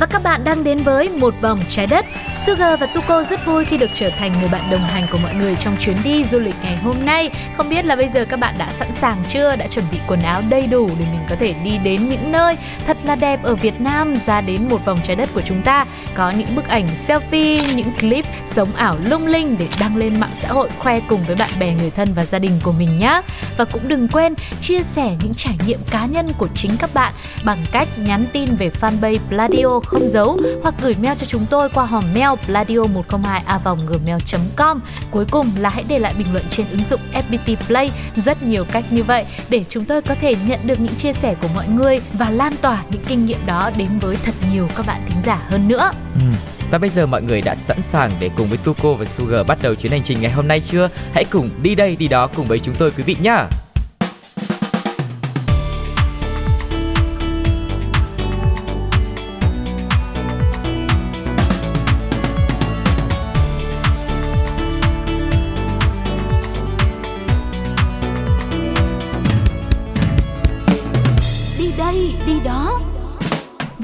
Và các bạn đang đến với một vòng trái đất. Sugar và Tuko rất vui khi được trở thành người bạn đồng hành của mọi người trong chuyến đi du lịch ngày hôm nay. Không biết là bây giờ các bạn đã sẵn sàng chưa? Đã chuẩn bị quần áo đầy đủ để mình có thể đi đến những nơi thật là đẹp ở Việt Nam ra đến một vòng trái đất của chúng ta. Có những bức ảnh selfie, những clip sống ảo lung linh để đăng lên mạng xã hội khoe cùng với bạn bè người thân và gia đình của mình nhé. Và cũng đừng quên chia sẻ những trải nghiệm cá nhân của chính các bạn bằng cách nhắn tin về fanpage Pladio không giấu hoặc gửi mail cho chúng tôi qua hòm mail pladio 102 a gmail.com. Cuối cùng là hãy để lại bình luận trên ứng dụng FPT Play. Rất nhiều cách như vậy để chúng tôi có thể nhận được những chia sẻ của mọi người và lan tỏa những kinh nghiệm đó đến với thật nhiều các bạn thính giả hơn nữa. ừ. Và bây giờ mọi người đã sẵn sàng để cùng với Tuko và Sugar bắt đầu chuyến hành trình ngày hôm nay chưa? Hãy cùng đi đây, đi đó cùng với chúng tôi, quý vị nhé.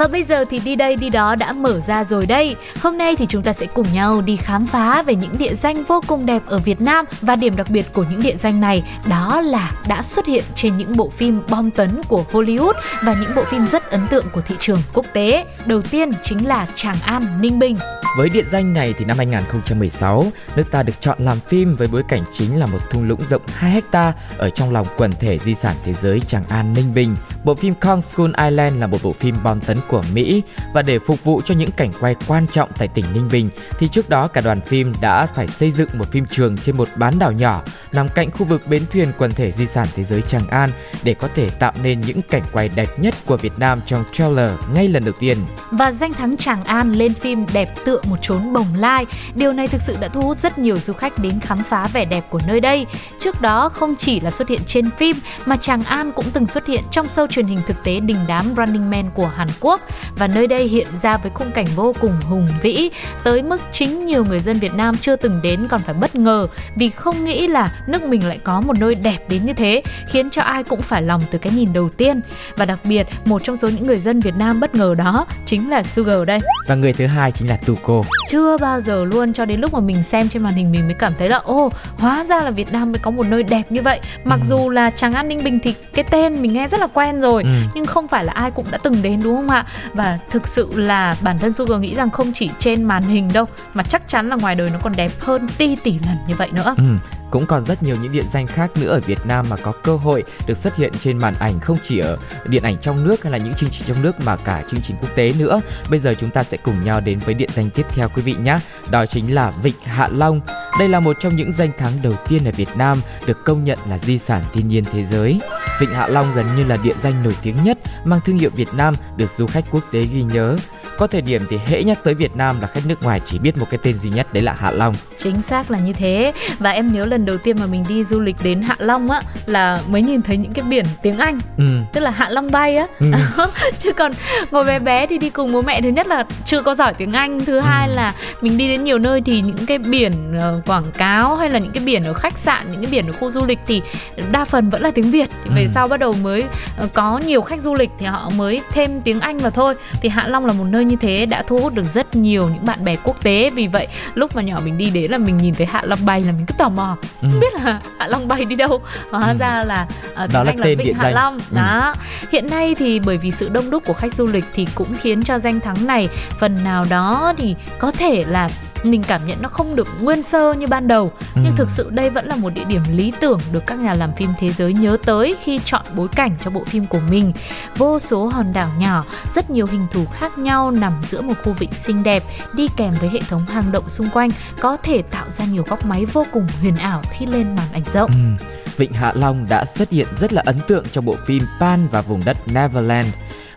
Và bây giờ thì đi đây đi đó đã mở ra rồi đây. Hôm nay thì chúng ta sẽ cùng nhau đi khám phá về những địa danh vô cùng đẹp ở Việt Nam và điểm đặc biệt của những địa danh này đó là đã xuất hiện trên những bộ phim bom tấn của Hollywood và những bộ phim rất ấn tượng của thị trường quốc tế. Đầu tiên chính là Tràng An, Ninh Bình. Với địa danh này thì năm 2016, nước ta được chọn làm phim với bối cảnh chính là một thung lũng rộng 2 hecta ở trong lòng quần thể di sản thế giới Tràng An Ninh Bình. Bộ phim Kong School Island là một bộ phim bom tấn của Mỹ và để phục vụ cho những cảnh quay quan trọng tại tỉnh Ninh Bình, thì trước đó cả đoàn phim đã phải xây dựng một phim trường trên một bán đảo nhỏ nằm cạnh khu vực bến thuyền quần thể di sản thế giới Tràng An để có thể tạo nên những cảnh quay đẹp nhất của Việt Nam trong trailer ngay lần đầu tiên. Và danh thắng Tràng An lên phim đẹp tựa một chốn bồng lai. Điều này thực sự đã thu hút rất nhiều du khách đến khám phá vẻ đẹp của nơi đây. Trước đó không chỉ là xuất hiện trên phim, mà Tràng An cũng từng xuất hiện trong show truyền hình thực tế đình đám Running Man của Hàn Quốc và nơi đây hiện ra với khung cảnh vô cùng hùng vĩ tới mức chính nhiều người dân Việt Nam chưa từng đến còn phải bất ngờ vì không nghĩ là nước mình lại có một nơi đẹp đến như thế khiến cho ai cũng phải lòng từ cái nhìn đầu tiên và đặc biệt một trong số những người dân Việt Nam bất ngờ đó chính là Sugar đây Và người thứ hai chính là Tuko. chưa bao giờ luôn cho đến lúc mà mình xem trên màn hình mình mới cảm thấy là ô hóa ra là Việt Nam mới có một nơi đẹp như vậy mặc Ừ. dù là Tràng An Ninh Bình thì cái tên mình nghe rất là quen rồi Ừ. nhưng không phải là ai cũng đã từng đến đúng không ạ và thực sự là bản thân Sugar nghĩ rằng không chỉ trên màn hình đâu mà chắc chắn là ngoài đời nó còn đẹp hơn ti tỷ lần như vậy nữa Ừ, cũng còn rất nhiều những địa danh khác nữa ở Việt Nam mà có cơ hội được xuất hiện trên màn ảnh không chỉ ở điện ảnh trong nước hay là những chương trình trong nước mà cả chương trình quốc tế nữa. Bây giờ chúng ta sẽ cùng nhau đến với địa danh tiếp theo quý vị nhé. Đó chính là Vịnh Hạ Long. Đây là một trong những danh thắng đầu tiên ở Việt Nam được công nhận là di sản thiên nhiên thế giới. Vịnh Hạ Long gần như là địa danh nổi tiếng nhất mang thương hiệu Việt Nam được du khách quốc tế ghi nhớ. Có thời điểm thì hễ nhắc tới Việt Nam là khách nước ngoài chỉ biết một cái tên duy nhất đấy là Hạ Long. Chính xác là như thế Và em nhớ lần đầu tiên mà mình đi du lịch đến Hạ Long á Là mới nhìn thấy những cái biển tiếng Anh Ừ. Tức là Hạ Long bay á Ừ. Chứ còn ngồi bé bé thì đi cùng bố mẹ Thứ nhất là chưa có giỏi tiếng Anh Thứ hai là mình đi đến nhiều nơi thì những cái biển ờ, quảng cáo Hay là những cái biển ở khách sạn Những cái biển ở khu du lịch thì đa phần vẫn là tiếng Việt thì Về Ừ. sau bắt đầu mới ờ, có nhiều khách du lịch Thì họ mới thêm tiếng Anh vào thôi Thì Hạ Long là một nơi như thế đã thu hút được rất nhiều những bạn bè quốc tế Vì vậy lúc mà nhỏ mình đi đến là mình nhìn thấy Hạ Long bay là mình cứ tò mò Ừ. Không biết là Hạ Long bay đi đâu Hóa Ừ. ra là uh, Đó là Anh là tên Vịnh Hạ danh. Long Ừ. Đó Hiện nay thì bởi vì sự đông đúc của khách du lịch thì cũng khiến cho danh thắng này phần nào đó thì có thể là mình cảm nhận nó không được nguyên sơ như ban đầu Ừ. nhưng thực sự đây vẫn là một địa điểm lý tưởng được các nhà làm phim thế giới nhớ tới khi chọn bối cảnh cho bộ phim của mình vô số hòn đảo nhỏ rất nhiều hình thù khác nhau nằm giữa một khu vịnh xinh đẹp đi kèm với hệ thống hang động xung quanh có thể tạo ra nhiều góc máy vô cùng huyền ảo khi lên màn ảnh rộng Ừ. Vịnh Hạ Long đã xuất hiện rất là ấn tượng trong bộ phim Pan và vùng đất Neverland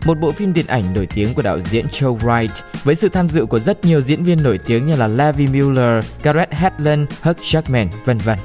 một bộ phim điện ảnh nổi tiếng của đạo diễn Joe Wright với sự tham dự của rất nhiều diễn viên nổi tiếng như là Levi Miller, Gareth Hedlund, Hugh Jackman, vân vân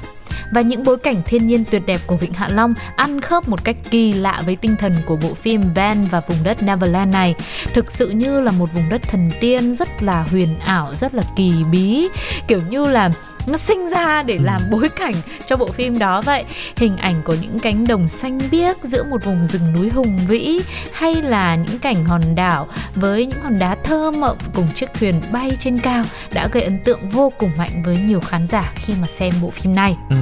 và những bối cảnh thiên nhiên tuyệt đẹp của Vịnh Hạ Long ăn khớp một cách kỳ lạ với tinh thần của bộ phim Van và vùng đất Neverland này. Thực sự như là một vùng đất thần tiên rất là huyền ảo, rất là kỳ bí, kiểu như là nó sinh ra để làm bối cảnh cho bộ phim đó vậy hình ảnh của những cánh đồng xanh biếc giữa một vùng rừng núi hùng vĩ hay là những cảnh hòn đảo với những hòn đá thơ mộng cùng chiếc thuyền bay trên cao đã gây ấn tượng vô cùng mạnh với nhiều khán giả khi mà xem bộ phim này. Ừ.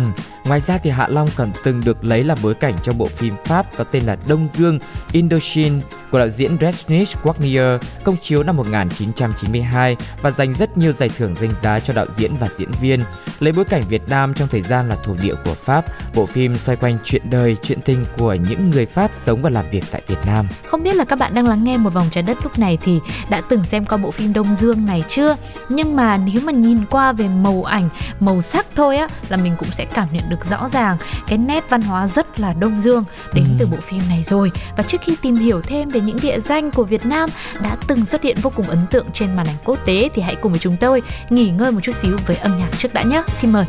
Ngoài ra thì Hạ Long còn từng được lấy làm bối cảnh cho bộ phim Pháp có tên là Đông Dương, Indochine của đạo diễn Resnick Wagner công chiếu năm 1992 và giành rất nhiều giải thưởng danh giá cho đạo diễn và diễn viên. Lấy bối cảnh Việt Nam trong thời gian là thuộc địa của Pháp, bộ phim xoay quanh chuyện đời, chuyện tình của những người Pháp sống và làm việc tại Việt Nam. Không biết là các bạn đang lắng nghe một vòng trái đất lúc này thì đã từng xem qua bộ phim Đông Dương này chưa? Nhưng mà nếu mà nhìn qua về màu ảnh, màu sắc thôi á là mình cũng sẽ cảm nhận được rõ ràng cái nét văn hóa rất là Đông Dương đến ừ. từ bộ phim này rồi. Và trước khi tìm hiểu thêm về những địa danh của Việt Nam đã từng xuất hiện vô cùng ấn tượng trên màn ảnh quốc tế thì hãy cùng với chúng tôi nghỉ ngơi một chút xíu với âm nhạc trước đã nhé. Xin mời.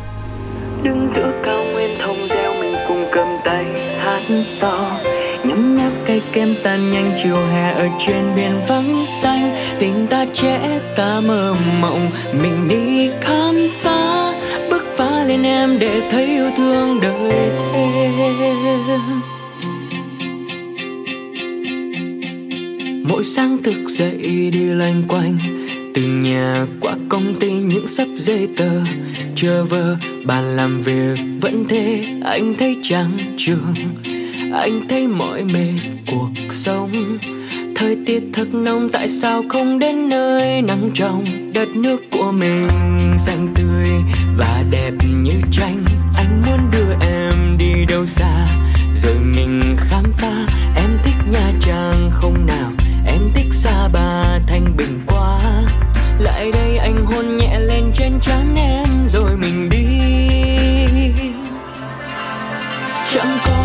Đứng giữa cao nguyên thông reo mình cùng cầm tay, hát to nhấm nháp cây kem tan nhanh chiều hè ở trên biển vắng xanh tình ta trẻ, ta mơ mộng, mình đi khám phá bước phá lên em để thấy yêu thương đời thêm mỗi sáng thức dậy đi loanh quanh, từ nhà qua công ty những sắp giấy tờ. Chờ vơ bàn làm việc vẫn thế, anh thấy trắng trường anh thấy mỏi mệt cuộc sống. Thời tiết thật nóng, tại sao không đến nơi nắng trong đất nước của mình? Xanh tươi và đẹp như tranh, anh muốn đưa em đi đâu xa? Rồi mình khám phá, em thích nha trang không nào? Em thích xa bà thanh bình quá. Lại đây anh hôn nhẹ lên trên trán em rồi mình đi. Chẳng có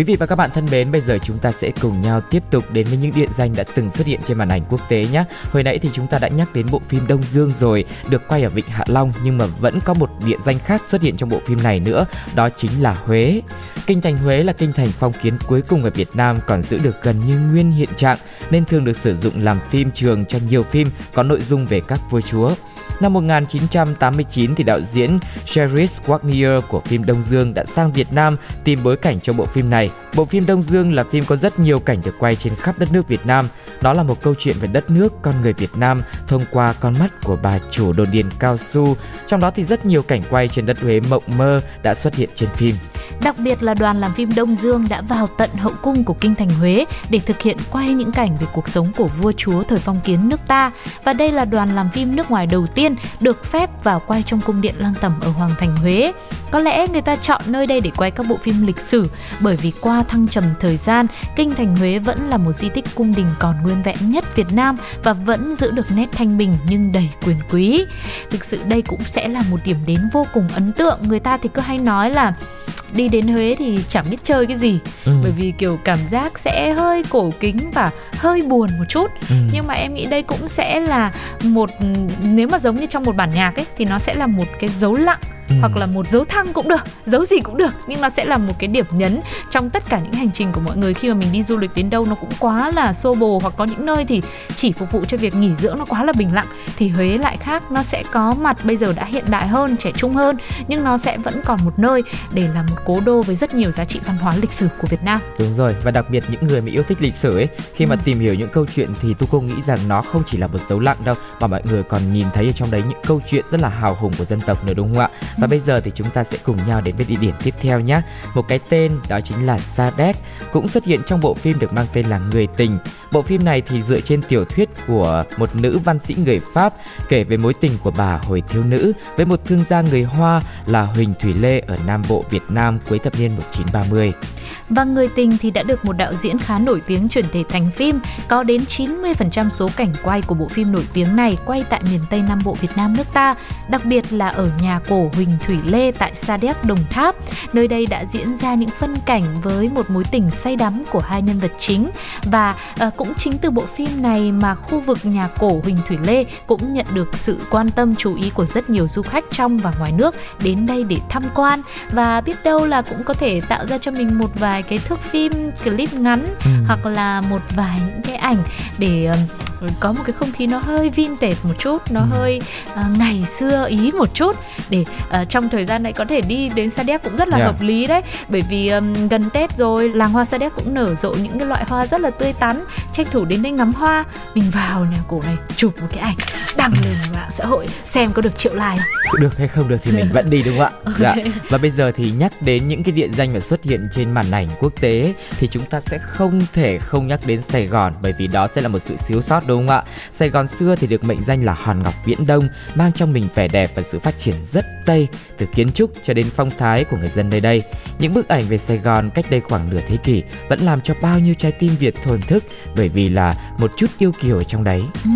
Quý vị và các bạn thân mến, bây giờ chúng ta sẽ cùng nhau tiếp tục đến với những địa danh đã từng xuất hiện trên màn ảnh quốc tế nhé. Hồi nãy thì chúng ta đã nhắc đến bộ phim Đông Dương rồi, được quay ở Vịnh Hạ Long nhưng mà vẫn có một địa danh khác xuất hiện trong bộ phim này nữa, đó chính là Huế. Kinh thành Huế là kinh thành phong kiến cuối cùng ở Việt Nam còn giữ được gần như nguyên hiện trạng nên thường được sử dụng làm phim trường cho nhiều phim có nội dung về các vua chúa. Năm 1989 thì đạo diễn Cheris Wagner của phim Đông Dương đã sang Việt Nam tìm bối cảnh cho bộ phim này. Bộ phim Đông Dương là phim có rất nhiều cảnh được quay trên khắp đất nước Việt Nam. Đó là một câu chuyện về đất nước, con người Việt Nam thông qua con mắt của bà chủ đồn điền cao su. Trong đó thì rất nhiều cảnh quay trên đất Huế mộng mơ đã xuất hiện trên phim. Đặc biệt là đoàn làm phim Đông Dương đã vào tận hậu cung của kinh thành Huế để thực hiện quay những cảnh về cuộc sống của vua chúa thời phong kiến nước ta. Và đây là đoàn làm phim nước ngoài đầu tiên được phép vào quay trong cung điện Lăng Tẩm ở Hoàng thành Huế. Có lẽ người ta chọn nơi đây để quay các bộ phim lịch sử bởi vì qua thăng trầm thời gian, kinh thành Huế vẫn là một di tích cung đình còn nguyên vẹn nhất Việt Nam và vẫn giữ được nét thanh bình nhưng đầy quyền quý. Thực sự đây cũng sẽ là một điểm đến vô cùng ấn tượng. Người ta thì cứ hay nói là đi đến Huế thì chẳng biết chơi cái gì Ừ. bởi vì kiểu cảm giác sẽ hơi cổ kính và hơi buồn một chút Ừ. nhưng mà em nghĩ đây cũng sẽ là một nếu mà giống như trong một bản nhạc ấy thì nó sẽ là một cái dấu lặng Ừ. hoặc là một dấu thăng cũng được dấu gì cũng được nhưng nó sẽ là một cái điểm nhấn trong tất cả những hành trình của mọi người khi mà mình đi du lịch đến đâu nó cũng quá là xô bồ hoặc có những nơi thì chỉ phục vụ cho việc nghỉ dưỡng nó quá là bình lặng thì Huế lại khác nó sẽ có mặt bây giờ đã hiện đại hơn trẻ trung hơn nhưng nó sẽ vẫn còn một nơi để là một cố đô với rất nhiều giá trị văn hóa lịch sử của Việt Nam Đúng rồi và đặc biệt những người mà yêu thích lịch sử ấy khi mà Ừ. tìm hiểu những câu chuyện thì tu cô nghĩ rằng nó không chỉ là một dấu lặng đâu mà mọi người còn nhìn thấy ở trong đấy những câu chuyện rất là hào hùng của dân tộc nữa đúng không ạ? Và bây giờ thì chúng ta sẽ cùng nhau đến với địa điểm tiếp theo nhé. Một cái tên đó chính là Sa cũng xuất hiện trong bộ phim được mang tên là Người tình. Bộ phim này thì dựa trên tiểu thuyết của một nữ văn sĩ người Pháp kể về mối tình của bà hồi thiếu nữ với một thương gia người Hoa là Huỳnh Thủy Lê ở Nam Bộ, Việt Nam, cuối thập niên 1930. Và Người tình thì đã được một đạo diễn khá nổi tiếng chuyển thể thành phim, có đến 90% số cảnh quay của bộ phim nổi tiếng này quay tại miền Tây Nam Bộ Việt Nam nước ta, đặc biệt là ở nhà cổ Huỳnh Thủy Lê tại Sa Đéc, Đồng Tháp. Nơi đây đã diễn ra những phân cảnh với một mối tình say đắm của hai nhân vật chính và à, cũng chính từ bộ phim này mà khu vực nhà cổ Huỳnh Thủy Lê cũng nhận được sự quan tâm chú ý của rất nhiều du khách trong và ngoài nước đến đây để tham quan và biết đâu là cũng có thể tạo ra cho mình một vài cái thước phim clip ngắn Ừ. hoặc là một vài những cái ảnh để ừm, có một cái không khí nó hơi vintage một chút nó Ừ. hơi à, ngày xưa ý một chút để à, trong thời gian này có thể đi đến Sa Đéc cũng rất là Yeah. hợp lý đấy bởi vì ừm, gần Tết rồi làng hoa Sa Đéc cũng nở rộ những cái loại hoa rất là tươi tắn tranh thủ đến đây ngắm hoa mình vào nhà cổ này chụp một cái ảnh đăng lên mạng xã hội xem có được triệu like được hay không được thì mình vẫn đi đúng không ạ? Ok. Dạ. Và bây giờ thì nhắc đến những cái địa danh mà xuất hiện trên màn ảnh quốc tế thì chúng ta sẽ không thể không nhắc đến Sài Gòn bởi vì đó sẽ là một sự thiếu sót đúng không ạ? Sài Gòn xưa thì được mệnh danh là hòn ngọc viễn đông, mang trong mình vẻ đẹp và sự phát triển rất tây từ kiến trúc cho đến phong thái của người dân nơi đây. Những bức ảnh về Sài Gòn cách đây khoảng nửa thế kỷ vẫn làm cho bao nhiêu trái tim Việt thổn thức bởi vì là một chút yêu kiều ở trong đấy. Ừ,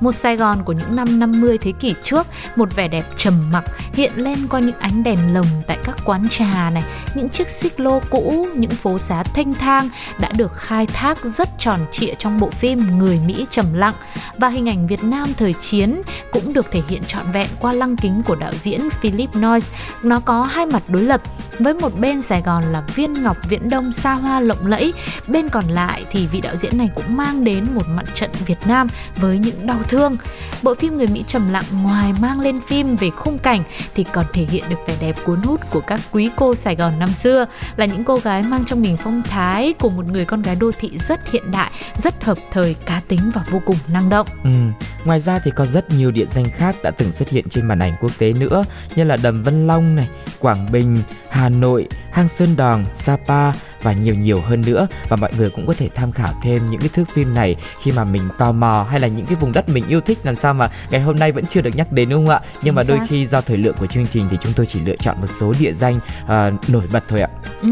một Sài Gòn của những năm 50 thế kỷ trước, một vẻ đẹp trầm mặc hiện lên qua những ánh đèn lồng tại các quán trà này, những chiếc xích lô cũ, những phố xá thanh thang đã được khai thác rất tròn trịa trong bộ phim Người Mỹ trầm lặng và hình ảnh Việt Nam thời chiến cũng được thể hiện trọn vẹn qua lăng kính của đạo diễn Philip Noyce. Nó có hai mặt đối lập, với một bên Sài Gòn là viên ngọc viễn đông xa hoa lộng lẫy, bên còn lại thì vị đạo diễn này cũng mang đến một mặt trận Việt Nam với những đau thương. Bộ phim Người Mỹ trầm lặng ngoài mang lên phim về khung cảnh thì còn thể hiện được vẻ đẹp cuốn hút của các quý cô Sài Gòn năm xưa là những cô gái mang trong mình phong thái của một người con gái đô thị rất hiện đại, rất hợp thời, cá tính và vô cùng năng động. Ừ. Ngoài ra thì còn rất nhiều địa danh khác đã từng xuất hiện trên màn ảnh quốc tế nữa như là Đầm Vân Long này, Quảng Bình, Hà Nội, Hang Sơn Đòn, Sapa và nhiều nhiều hơn nữa và mọi người cũng có thể tham khảo thêm những cái thước phim này khi mà mình tò mò hay là những cái vùng đất mình yêu thích làm sao mà ngày hôm nay vẫn chưa được nhắc đến đúng không ạ? Chính Nhưng mà đôi xác. khi do thời lượng của chương trình thì chúng tôi chỉ lựa chọn một số địa danh uh, nổi bật thôi ạ. Ừ,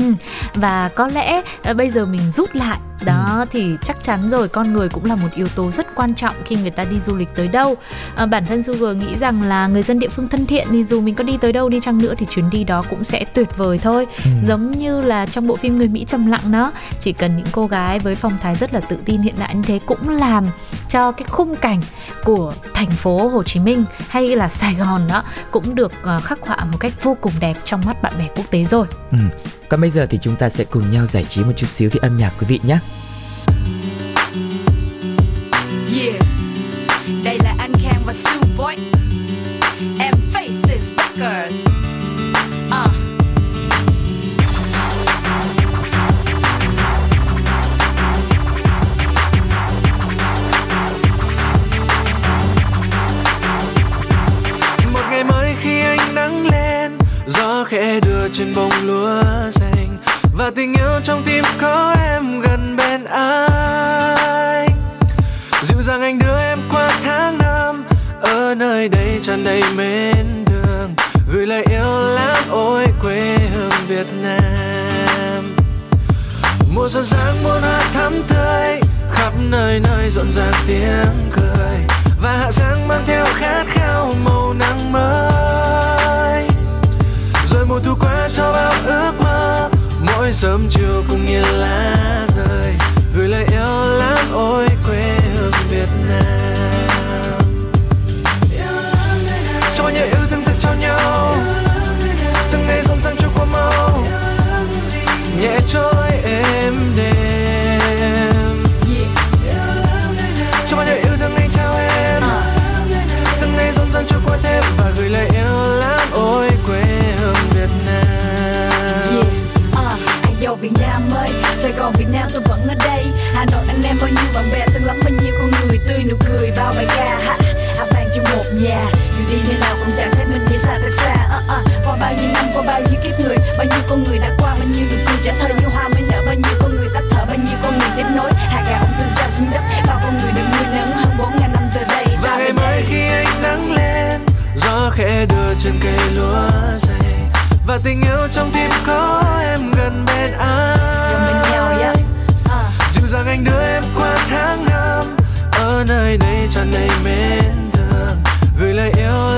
và có lẽ uh, bây giờ mình rút lại đó ừ. thì chắc chắn rồi con người cũng là một yếu tố rất quan trọng khi người ta đi du lịch tới đâu à, bản thân Sugar nghĩ rằng là người dân địa phương thân thiện thì dù mình có đi tới đâu đi chăng nữa thì chuyến đi đó cũng sẽ tuyệt vời thôi ừ. Giống như là trong bộ phim người Mỹ trầm lặng đó chỉ cần những cô gái với phong thái rất là tự tin hiện đại như thế cũng làm cho cái khung cảnh của thành phố Hồ Chí Minh hay là Sài Gòn đó cũng được uh, khắc họa một cách vô cùng đẹp trong mắt bạn bè quốc tế rồi. Ừ. Còn bây giờ thì chúng ta sẽ cùng nhau giải trí một chút xíu với âm nhạc quý vị nhé. Yeah. Đây là anh Khang và Su Boy. Em Faces Records. Trên bông lúa xanh. Và tình yêu trong tim có em gần bên anh. Dịu dàng anh đưa em qua tháng năm. Ở nơi đây tràn đầy mến thương gửi lời yêu lắm, ôi, quê hương Việt Nam. Mùa xuân sáng muôn hoa thắm tươi. Khắp nơi nơi rộn ràng tiếng cười. Và hạ sáng mang theo khát khao màu nắng mới một mùa thu qua cho bao ước mơ. Mỗi sớm chiều cùng như lá rơi, gửi lời yêu lắm ôi, quê hương Việt Nam. Gòn Việt Nam tôi vẫn ở đây. Hà Nội anh em bao nhiêu bạn bè từng lắm bao nhiêu con người tươi nụ cười bao bài ca. Ha Hà vàng chung một nhà dù đi nơi nào cũng chẳng thấy mình như xa thật xa. Uh, uh. qua bao nhiêu năm qua bao nhiêu kiếp người bao nhiêu con người đã qua bao nhiêu nụ cười trả thơ như hoa mới nở. Bao nhiêu con người tắt thở bao nhiêu con người tiếp nối. Hạ gà ông thương sao xuống đất bao con người được nuôi nấng. Hơn bốn ngàn năm giờ đây và ngày mai khi ánh nắng lên gió khẽ đưa trên cây lúa dày và tình yêu trong tim có em gần bên anh dịu dàng anh đưa em qua tháng năm ở nơi đây tràn đầy mến thương gửi lời yêu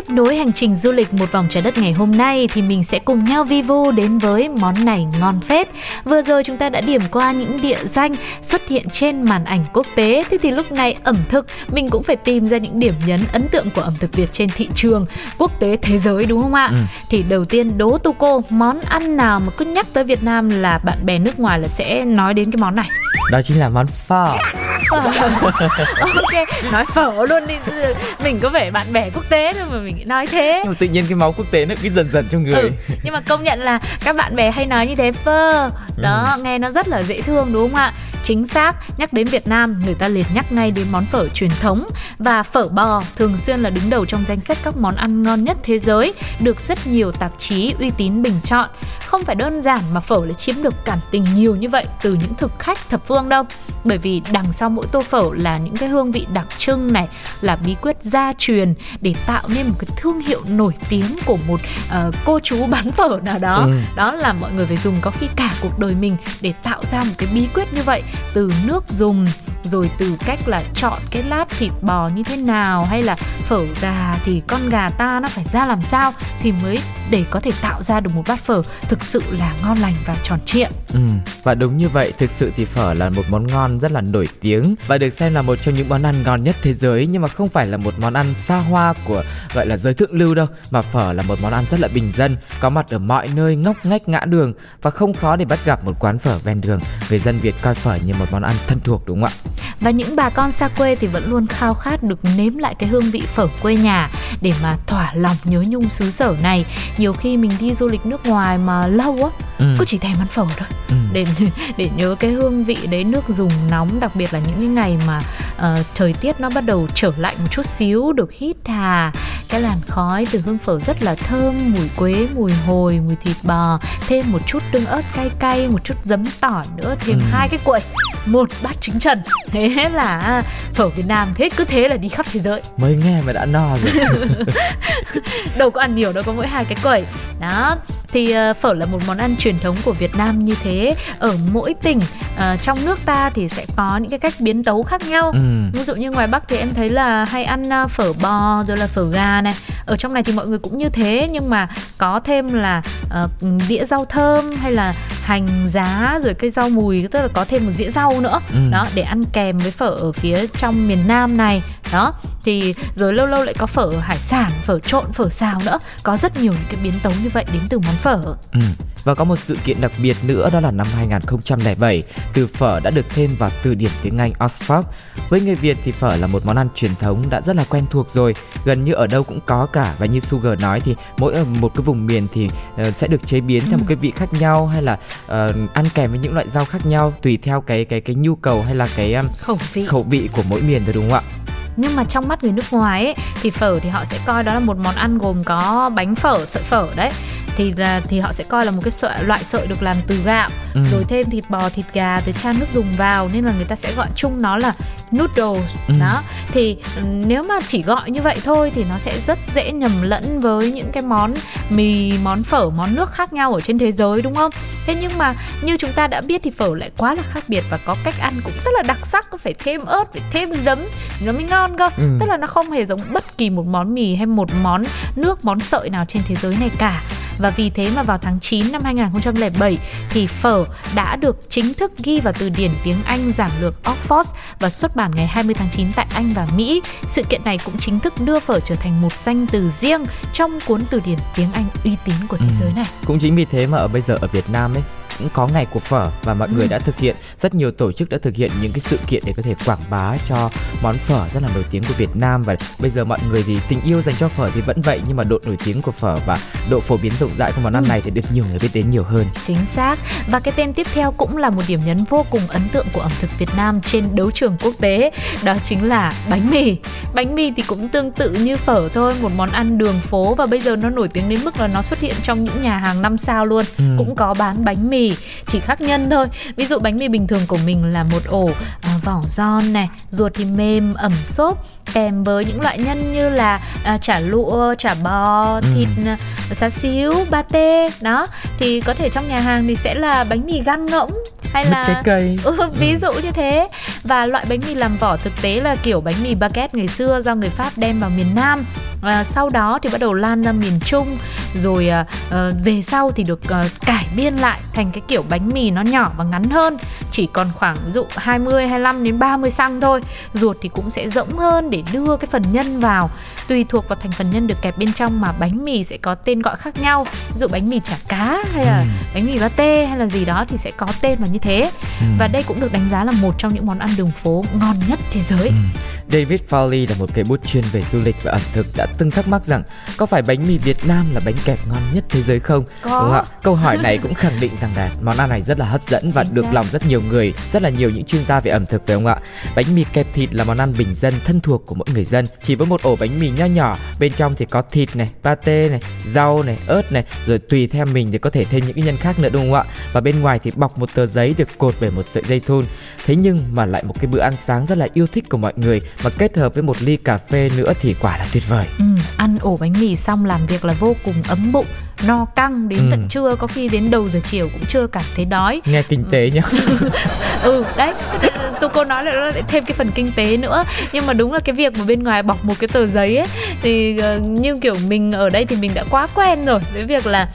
tiếp nối hành trình du lịch một vòng trái đất ngày hôm nay thì mình sẽ cùng nhau vi vu đến với món này ngon phết. Vừa rồi chúng ta đã điểm qua những địa danh xuất hiện trên màn ảnh quốc tế. Thế thì lúc này ẩm thực mình cũng phải tìm ra những điểm nhấn ấn tượng của ẩm thực Việt trên thị trường quốc tế thế giới đúng không ạ? Ừ. Thì đầu tiên đố tu cô món ăn nào mà cứ nhắc tới Việt Nam là bạn bè nước ngoài là sẽ nói đến cái món này. Đó chính là món phở. ok, nói phở luôn đi. Mình có vẻ bạn bè quốc tế thôi mà mình nói thế. Nhưng tự nhiên cái máu quốc tế nó cứ dần dần trong người. Ừ, nhưng mà công nhận là các bạn bè hay nói như thế phơ. Đó ừ. nghe nó rất là dễ thương đúng không ạ? Chính xác nhắc đến Việt Nam người ta liền nhắc ngay đến món phở truyền thống. Và phở bò thường xuyên là đứng đầu trong danh sách các món ăn ngon nhất thế giới được rất nhiều tạp chí uy tín bình chọn. Không phải đơn giản mà phở lại chiếm được cảm tình nhiều như vậy từ những thực khách thập phương đâu. Bởi vì đằng sau mỗi tô phở là những cái hương vị đặc trưng này là bí quyết gia truyền để tạo nên một cái thương hiệu nổi tiếng của một uh, cô chú bán phở nào đó. Ừ. đó là mọi người phải dùng có khi cả cuộc đời mình để tạo ra một cái bí quyết như vậy. Từ nước dùng rồi từ cách là chọn cái lát thịt bò như thế nào hay là phở gà thì con gà ta nó phải ra làm sao thì mới để có thể tạo ra được một bát phở thực sự là ngon lành và tròn trịa. Ừ, và đúng như vậy, thực sự thì phở là một món ngon rất là nổi tiếng và được xem là một trong những món ăn ngon nhất thế giới nhưng mà không phải là một món ăn xa hoa của gọi là giới thượng lưu đâu, mà phở là một món ăn rất là bình dân, có mặt ở mọi nơi ngóc ngách ngã đường và không khó để bắt gặp một quán phở ven đường. Người dân Việt coi phở như một món ăn thân thuộc đúng không ạ? Và những bà con xa quê thì vẫn luôn khao khát được nếm lại cái hương vị phở quê nhà để mà thỏa lòng nhớ nhung xứ sở này. Nhiều khi mình đi du lịch nước ngoài mà lâu á, ừ. cứ chỉ thèm ăn phở thôi. Ừ. Để để nhớ cái hương vị đấy nước dùng nóng, đặc biệt là những cái ngày mà uh, thời tiết nó bắt đầu trở lạnh một chút xíu được hít thà cái làn khói từ hương phở rất là thơm, mùi quế, mùi hồi, mùi thịt bò, thêm một chút tương ớt cay cay, một chút giấm tỏi nữa, thêm ừ. hai cái quậy một bát trứng trần thế là phở Việt Nam thế cứ thế là đi khắp thế giới. Mới nghe mà đã no rồi. Đâu có ăn nhiều đâu có mỗi hai cái quẩy đó. Thì uh, phở là một món ăn truyền thống của Việt Nam như thế. Ở mỗi tỉnh uh, trong nước ta thì sẽ có những cái cách biến tấu khác nhau. Ừ. ví dụ như ngoài Bắc thì em thấy là hay ăn uh, phở bò rồi là phở gà này. Ở trong này thì mọi người cũng như thế nhưng mà có thêm là uh, đĩa rau thơm hay là hành giá rồi cây rau mùi tức là có thêm một dĩa rau nữa. Ừ. đó để ăn kèm với phở ở phía trong miền Nam này. Đó. Thì rồi lâu lâu lại có phở hải sản phở trộn phở xào nữa. Có rất nhiều những cái biến tấu như vậy đến từ món phở ừ. Và có một sự kiện đặc biệt nữa đó là năm 2007, từ phở đã được thêm vào từ điển tiếng Anh Oxford. Với người Việt thì phở là một món ăn truyền thống đã rất là quen thuộc rồi, gần như ở đâu cũng có cả và như Sugar nói thì mỗi ở một cái vùng miền thì uh, sẽ được chế biến theo một cái vị khác nhau hay là uh, ăn kèm với những loại rau khác nhau tùy theo cái cái cái nhu cầu hay là cái um, khẩu vị khẩu vị của mỗi miền thôi đúng không ạ? Nhưng mà trong mắt người nước ngoài ấy, thì phở thì họ sẽ coi đó là một món ăn gồm có bánh phở, sợi phở đấy thì là thì họ sẽ coi là một cái sợi loại sợi được làm từ gạo ừ. rồi thêm thịt bò thịt gà rồi chan nước dùng vào nên là người ta sẽ gọi chung nó là noodles ừ. đó thì ừ, nếu mà chỉ gọi như vậy thôi thì nó sẽ rất dễ nhầm lẫn với những cái món mì món phở món nước khác nhau ở trên thế giới đúng không thế nhưng mà như chúng ta đã biết thì phở lại quá là khác biệt và có cách ăn cũng rất là đặc sắc phải thêm ớt phải thêm giấm nó mới ngon cơ ừ. tức là nó không hề giống bất kỳ một món mì hay một món nước món sợi nào trên thế giới này cả và vì thế mà vào tháng 9 năm 2007 thì phở đã được chính thức ghi vào từ điển tiếng Anh giản lược Oxford và xuất bản ngày 20 tháng 9 tại Anh và Mỹ. Sự kiện này cũng chính thức đưa phở trở thành một danh từ riêng trong cuốn từ điển tiếng Anh uy tín của thế ừ. giới này. Cũng chính vì thế mà ở bây giờ ở Việt Nam ấy cũng có ngày của phở và mọi ừ. người đã thực hiện rất nhiều tổ chức đã thực hiện những cái sự kiện để có thể quảng bá cho món phở rất là nổi tiếng của Việt Nam và bây giờ mọi người thì tình yêu dành cho phở thì vẫn vậy nhưng mà độ nổi tiếng của phở và độ phổ biến rộng rãi của món ăn ừ. này thì được nhiều người biết đến nhiều hơn. Chính xác. Và cái tên tiếp theo cũng là một điểm nhấn vô cùng ấn tượng của ẩm thực Việt Nam trên đấu trường quốc tế, đó chính là bánh mì. Bánh mì thì cũng tương tự như phở thôi, một món ăn đường phố và bây giờ nó nổi tiếng đến mức là nó xuất hiện trong những nhà hàng năm sao luôn, ừ. cũng có bán bánh mì chỉ khác nhân thôi ví dụ bánh mì bình thường của mình là một ổ à, vỏ giòn này ruột thì mềm ẩm xốp kèm với những loại nhân như là à, chả lụa chả bò ừ. thịt ừ. xá xíu ba tê đó thì có thể trong nhà hàng thì sẽ là bánh mì gan ngỗng hay là trái cây. ừ, ví dụ như thế và loại bánh mì làm vỏ thực tế là kiểu bánh mì baguette ngày xưa do người Pháp đem vào miền Nam à, sau đó thì bắt đầu lan ra miền Trung rồi à, về sau thì được à, cải biên lại thành cái kiểu bánh mì nó nhỏ và ngắn hơn chỉ còn khoảng ví dụ 20 25 đến 30 xăng thôi ruột thì cũng sẽ rỗng hơn để đưa cái phần nhân vào tùy thuộc vào thành phần nhân được kẹp bên trong mà bánh mì sẽ có tên gọi khác nhau ví dụ bánh mì chả cá hay là Ừ. bánh mì pate hay là gì đó thì sẽ có tên là như thế Ừ. và đây cũng được đánh giá là một trong những món ăn đường phố ngon nhất thế giới Ừ. David Foley là một cây bút chuyên về du lịch và ẩm thực đã từng thắc mắc rằng có phải bánh mì Việt Nam là bánh kẹp ngon nhất thế giới không? Có. Đúng không ạ? Câu hỏi này cũng khẳng định rằng là món ăn này rất là hấp dẫn và Chính được xác. lòng rất nhiều người, rất là nhiều những chuyên gia về ẩm thực phải không ạ? Bánh mì kẹp thịt là món ăn bình dân thân thuộc của mỗi người dân. Chỉ với một ổ bánh mì nho nhỏ, bên trong thì có thịt này, pate này, rau này, ớt này, rồi tùy theo mình thì có thể thêm những cái nhân khác nữa đúng không ạ? Và bên ngoài thì bọc một tờ giấy được cột bởi một sợi dây thun. Thế nhưng mà lại một cái bữa ăn sáng rất là yêu thích của mọi người mà kết hợp với một ly cà phê nữa thì quả là tuyệt vời. Ừ, ăn ổ bánh mì xong làm việc là vô cùng ấm bụng no căng đến Ừ. tận trưa có khi đến đầu giờ chiều cũng chưa cảm thấy đói Nghe kinh tế nhá. ừ đấy tôi cô nói là nó lại thêm cái phần kinh tế nữa nhưng mà đúng là cái việc mà bên ngoài bọc một cái tờ giấy ấy thì ờ, như kiểu mình ở đây thì mình đã quá quen rồi với việc là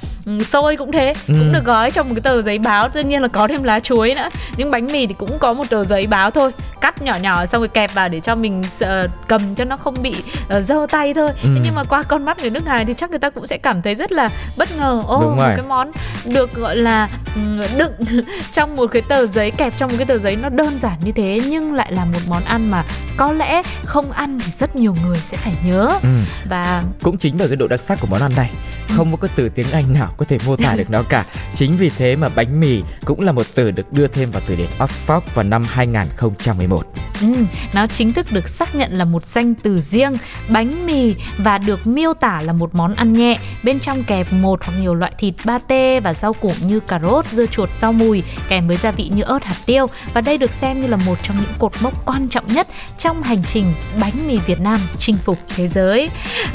xôi cũng thế. Ừ. cũng được gói trong một cái tờ giấy báo. Tất nhiên là có thêm lá chuối nữa. Nhưng bánh mì thì cũng có một tờ giấy báo thôi. Cắt nhỏ nhỏ xong rồi kẹp vào để cho mình ờ, cầm cho nó không bị ờ, dơ tay thôi. Ừ. Thế nhưng mà qua con mắt người nước ngoài thì chắc người ta cũng sẽ cảm thấy rất là bất ngờ. Ô Đúng một cái món được gọi là ừm, đựng trong một cái tờ giấy kẹp trong một cái tờ giấy nó đơn giản như thế nhưng lại là một món ăn mà có lẽ không ăn thì rất nhiều người sẽ phải nhớ. Ừ. và Cũng chính bởi cái độ đặc sắc của món ăn này. Không có cái từ tiếng Anh nào có thể mô tả được nó cả. Chính vì thế mà bánh mì cũng là một từ được đưa thêm vào từ điển Oxford vào năm 2011 Ừ, nó chính thức được xác nhận là một danh từ riêng. Bánh mì và được miêu tả là một món ăn nhẹ bên trong kẹp một hoặc nhiều loại thịt pate và rau củ như cà rốt, dưa chuột, rau mùi kèm với gia vị như ớt, hạt tiêu. Và đây được xem như là một trong những cột mốc quan trọng nhất trong hành trình bánh mì Việt Nam chinh phục thế giới.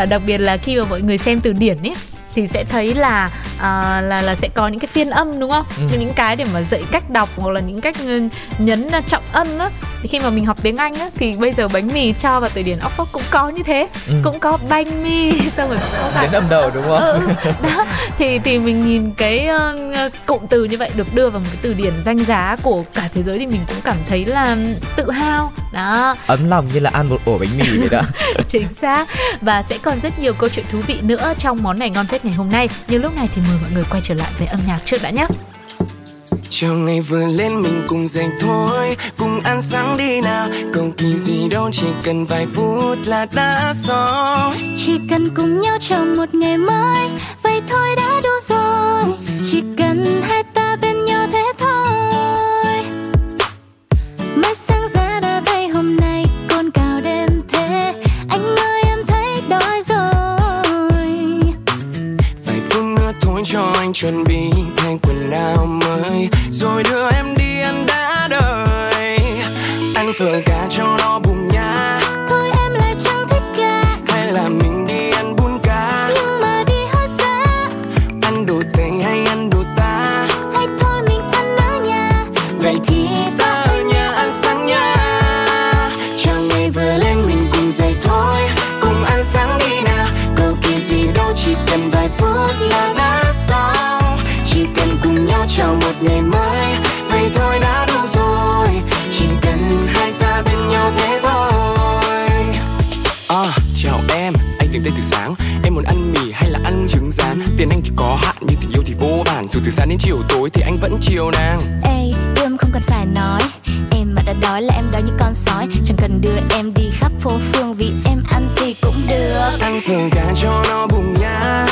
Đặc biệt là khi mà mọi người xem từ điển ấy thì sẽ thấy là à, là là sẽ có những cái phiên âm đúng không? Ừ. Những cái để mà dạy cách đọc hoặc là những cách ừ, nhấn à, trọng âm á thì khi mà mình học tiếng Anh á thì bây giờ bánh mì cho vào từ điển Oxford cũng có như thế, Ừ. cũng có bánh mì xong rồi cũng có cả Đến âm đầu đúng không? ừ, đó. Thì thì mình nhìn cái uh, cụm từ như vậy được đưa vào một cái từ điển danh giá của cả thế giới thì mình cũng cảm thấy là tự hào. Đó. Ấm lòng như là ăn một ổ bánh mì vậy đó. Chính xác. Và sẽ còn rất nhiều câu chuyện thú vị nữa trong món này ngon phết ngày hôm nay. Nhưng lúc này thì mời mọi người quay trở lại với âm nhạc trước đã nhé Chiều ngày vừa lên mình cùng dậy thôi Cùng ăn sáng đi nào. Cầu kỳ gì đâu chỉ cần vài phút là đã xong. Chỉ cần cùng nhau chào một ngày mới Vậy thôi đã đủ rồi. Chỉ cần hai ta bên nhau thế thôi. Mới sáng ra đã thấy hôm nay Cồn cào đêm thế. Anh ơi em thấy đói rồi. Vài phút nữa thôi cho anh chuẩn bị Thay quần áo mới Rồi đưa em đi ăn đã đời. Ăn phở cá cho nó bùng nha Thôi em lại chẳng thích cả Hay là mình đi ăn bún cá. Nhưng mà đi hơi xa. Ăn đồ Tây hay ăn đồ ta? Hay thôi mình ăn ở nhà. Vậy thì ta ở nhà ăn sáng nha Chào ngày vừa lên mình cùng dậy thôi. Cùng ăn sáng đi nào. Cầu kỳ gì đâu chỉ cần vài phút là đã ngày mới Vậy thôi đã đủ rồi Chỉ cần hai ta bên nhau thế thôi. À, chào em, anh đến đây từ sáng. Em muốn ăn mì hay là ăn trứng rán? Tiền anh thì có hạn nhưng tình yêu thì vô bản Dù từ sáng đến chiều tối thì anh vẫn chiều nàng. Ê, yêu em không cần phải nói. Em mà đã đói là em đói như con sói. Chẳng cần đưa em đi khắp phố phường Vì em ăn gì cũng được. Ăn phở cá cho nó bùng nha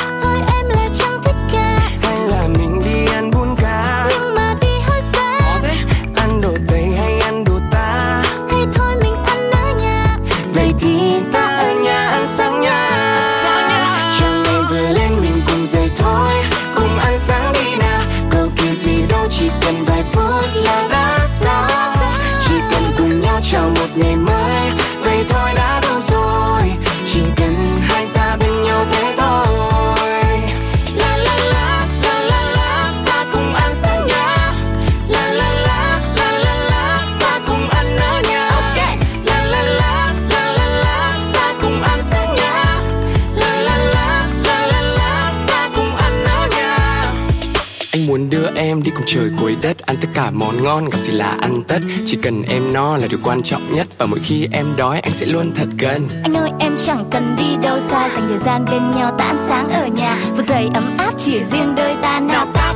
trời cuối đất, ăn tất cả món ngon gặp gì là ăn tất. Chỉ cần em no là điều quan trọng nhất và mỗi khi em đói, anh sẽ luôn thật gần. Anh ơi, em chẳng cần đi đâu xa, Dành thời gian bên nhau ta ăn sáng ở nhà. Vừa giày ấm áp chỉ riêng đôi ta nào ta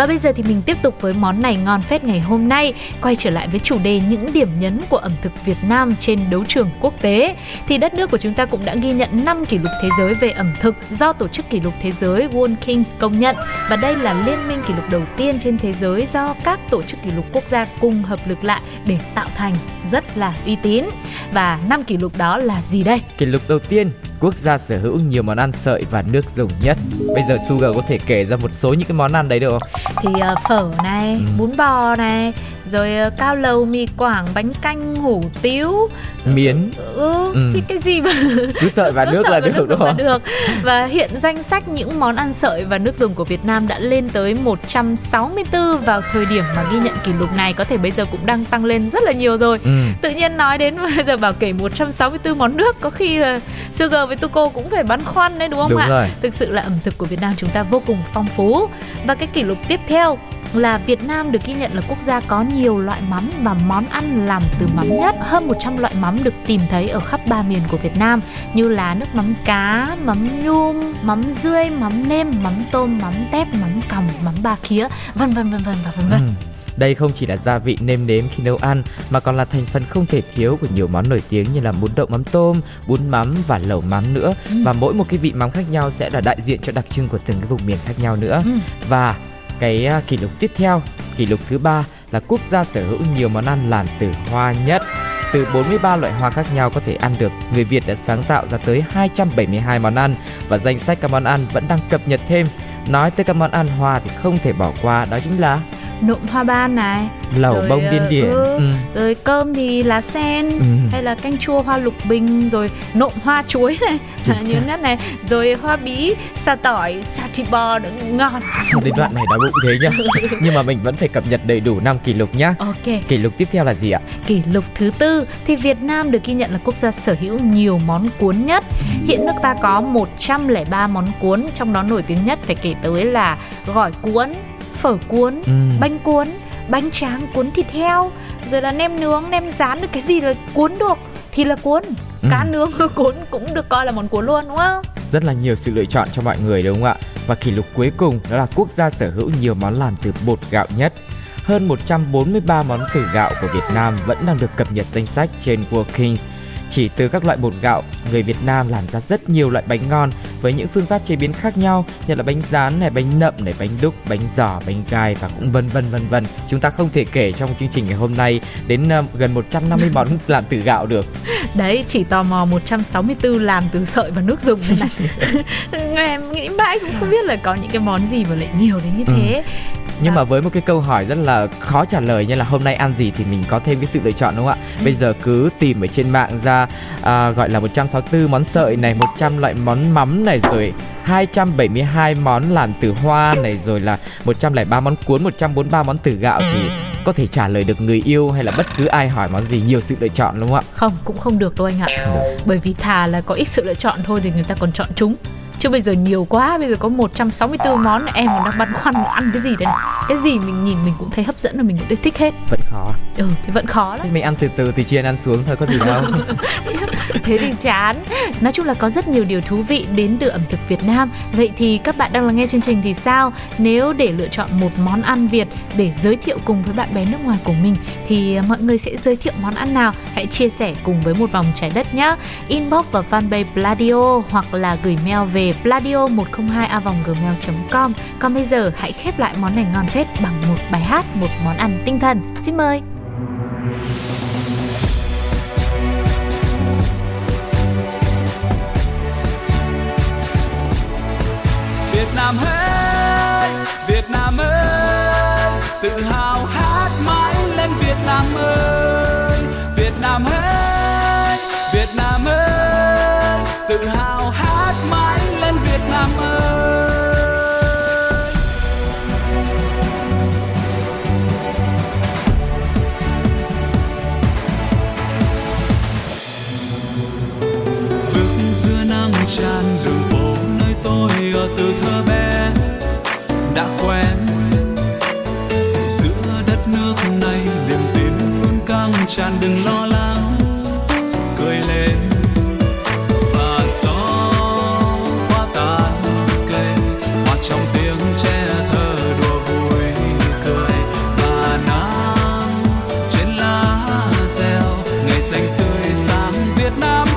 Và bây giờ thì mình tiếp tục với món này ngon phết ngày hôm nay. Quay trở lại với chủ đề những điểm nhấn của ẩm thực Việt Nam trên đấu trường quốc tế. Thì đất nước của chúng ta cũng đã ghi nhận 5 kỷ lục thế giới về ẩm thực Do Tổ chức Kỷ lục Thế giới World Kings công nhận. Và đây là liên minh kỷ lục đầu tiên trên thế giới do các tổ chức kỷ lục quốc gia cùng hợp lực lại để tạo thành. Rất là uy tín. Và 5 kỷ lục đó là gì đây? Kỷ lục đầu tiên, quốc gia sở hữu nhiều món ăn sợi và nước dùng nhất. Bây giờ Sugar có thể kể ra một số những cái món ăn đấy được không? thì ờ, phở này, Ừ. bún bò này, rồi ờ, cao lầu, mì quảng, bánh canh, hủ tiếu. Miến, Ừ, Ừ. thì cái gì mà cứ sợi và nước sợi là và được nước đúng dùng là không? được. Và hiện danh sách những món ăn sợi và nước dùng của Việt Nam đã lên tới 164 vào thời điểm mà ghi nhận kỷ lục này có thể bây giờ cũng đang tăng lên rất là nhiều rồi. Ừ. Tự nhiên nói đến bây giờ bảo kể 164 món nước có khi là Sugar với Tuko cũng phải băn khoăn đấy đúng không Đúng ạ? rồi. Thực sự là ẩm thực của Việt Nam chúng ta vô cùng phong phú. Và cái kỷ lục tiếp theo là Việt Nam được ghi nhận là quốc gia có nhiều loại mắm và món ăn làm từ mắm nhất. Hơn 100 loại mắm được tìm thấy ở khắp ba miền của Việt Nam như là nước mắm cá, mắm nhum, mắm dươi, mắm nêm, mắm tôm, mắm tép, mắm còng, mắm ba khía, vân vân vân vân và vân vân. Ừ. Đây không chỉ là gia vị nêm nếm khi nấu ăn mà còn là thành phần không thể thiếu của nhiều món nổi tiếng như là bún đậu mắm tôm, bún mắm và lẩu mắm nữa. Ừ. Và mỗi một cái vị mắm khác nhau sẽ là đại diện cho đặc trưng của từng cái vùng miền khác nhau nữa. Ừ. Và cái à, kỷ lục tiếp theo, kỷ lục thứ ba là quốc gia sở hữu nhiều món ăn làm từ hoa nhất. Từ 43 loại hoa khác nhau có thể ăn được, người Việt đã sáng tạo ra tới 272 món ăn và danh sách các món ăn vẫn đang cập nhật thêm. Nói tới các món ăn hoa thì không thể bỏ qua đó chính là Nộm hoa ban này, lẩu Rồi, bông ờ, điên điển. ừ. Ừ. rồi cơm thì lá sen Ừ. hay là canh chua hoa lục bình rồi nộm hoa chuối này à, nhớ nhất này rồi hoa bí sa tỏi sa thịt bò ngon Sao đến đoạn này đói bụng thế nhá Nhưng mà mình vẫn phải cập nhật đầy đủ năm kỷ lục nhá ok Kỷ lục tiếp theo là gì ạ? kỷ lục thứ tư thì Việt Nam được ghi nhận là quốc gia sở hữu nhiều món cuốn nhất hiện nước ta có 103 món cuốn trong đó nổi tiếng nhất phải kể tới là gỏi cuốn phở cuốn Ừ. bánh cuốn bánh tráng cuốn thịt heo rồi là nem nướng nem rán được cái gì là cuốn được thì là cuốn Ừ. cá nướng cuốn cũng được coi là món cuốn luôn đúng không Rất là nhiều sự lựa chọn cho mọi người đúng không ạ? Và kỷ lục cuối cùng đó là quốc gia sở hữu nhiều món làm từ bột gạo nhất hơn 143 món từ gạo của Việt Nam vẫn đang được cập nhật danh sách trên World Kings. Chỉ từ các loại bột gạo, người Việt Nam làm ra rất nhiều loại bánh ngon với những phương pháp chế biến khác nhau như là bánh rán này, bánh nậm này, bánh đúc, bánh giò, bánh gai và cũng vân vân vân vân. Chúng ta không thể kể trong chương trình ngày hôm nay đến uh, gần 150 món làm từ gạo được. Đấy, chỉ tò mò 164 làm từ sợi và nước dùng thế này. Em nghĩ mãi cũng không biết là có những cái món gì mà lại nhiều đến như Ừ. Nhưng Dạ. mà với một cái câu hỏi rất là khó trả lời như là hôm nay ăn gì thì mình có thêm cái sự lựa chọn đúng không ạ? Bây giờ cứ tìm ở trên mạng ra à, gọi là 164 món sợi này, 100 loại món mắm này rồi 272 món làm từ hoa này rồi là 103 món cuốn, 143 món từ gạo thì có thể trả lời được người yêu hay là bất cứ ai hỏi món gì nhiều sự lựa chọn đúng không ạ? Không, cũng không được đâu anh ạ. Bởi vì thà là có ít sự lựa chọn thôi thì người ta còn chọn chúng. Chứ bây giờ nhiều quá, bây giờ có 164 món em còn đang băn khoăn ăn cái gì đây này. Cái gì mình nhìn mình cũng thấy hấp dẫn và mình cũng thấy thích hết. Vẫn khó. Ừ thì vẫn khó lắm. Thế mình ăn từ từ thì chiên ăn xuống thôi có gì đâu. thế thì chán nói chung là có rất nhiều điều thú vị đến từ ẩm thực Việt Nam vậy thì các bạn đang lắng nghe chương trình thì sao nếu để lựa chọn một món ăn Việt để giới thiệu cùng với bạn bè nước ngoài của mình thì mọi người sẽ giới thiệu món ăn nào hãy chia sẻ cùng với một vòng trái đất nhé inbox vào fanpage Pladio hoặc là gửi mail về về pladio102a.gmail.com Còn bây giờ hãy khép lại món này ngon phết bằng một bài hát, một món ăn tinh thần. Xin mời! Việt Nam ơi, Việt Nam ơi, tự hào tràn đừng lo lắng. Cười lên, và gió qua tàn cây, hoa trong tiếng tre thơ đùa vui cười. Và nắng trên lá reo, ngày xanh tươi sáng Việt Nam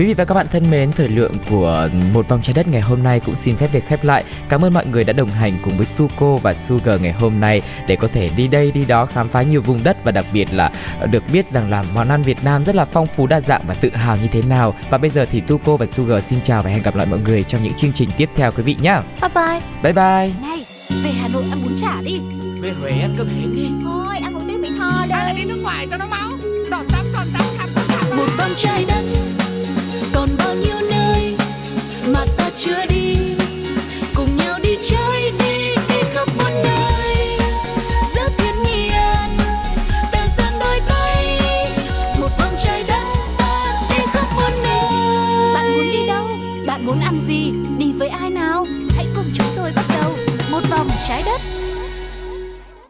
Quý vị và các bạn thân mến, thời lượng của một vòng trái đất ngày hôm nay cũng xin phép được khép lại. Cảm ơn mọi người đã đồng hành cùng với Tuco và Sugar ngày hôm nay để có thể đi đây đi đó khám phá nhiều vùng đất và đặc biệt là được biết rằng là món ăn Việt Nam rất là phong phú đa dạng và tự hào như thế nào. Và bây giờ thì Tuco và Sugar xin chào và hẹn gặp lại mọi người trong những chương trình tiếp theo quý vị nhé. Bye bye. Bye bye. Này, về Hà Nội ăn bún chả đi. Về Huế ăn cơm hến đi. Thôi, ăn một tiếng bị thò đây. Hay là đi nước ngoài cho nó máu. Giọt tắm, giọt tắm, khám phá Một vòng trái đất chưa đi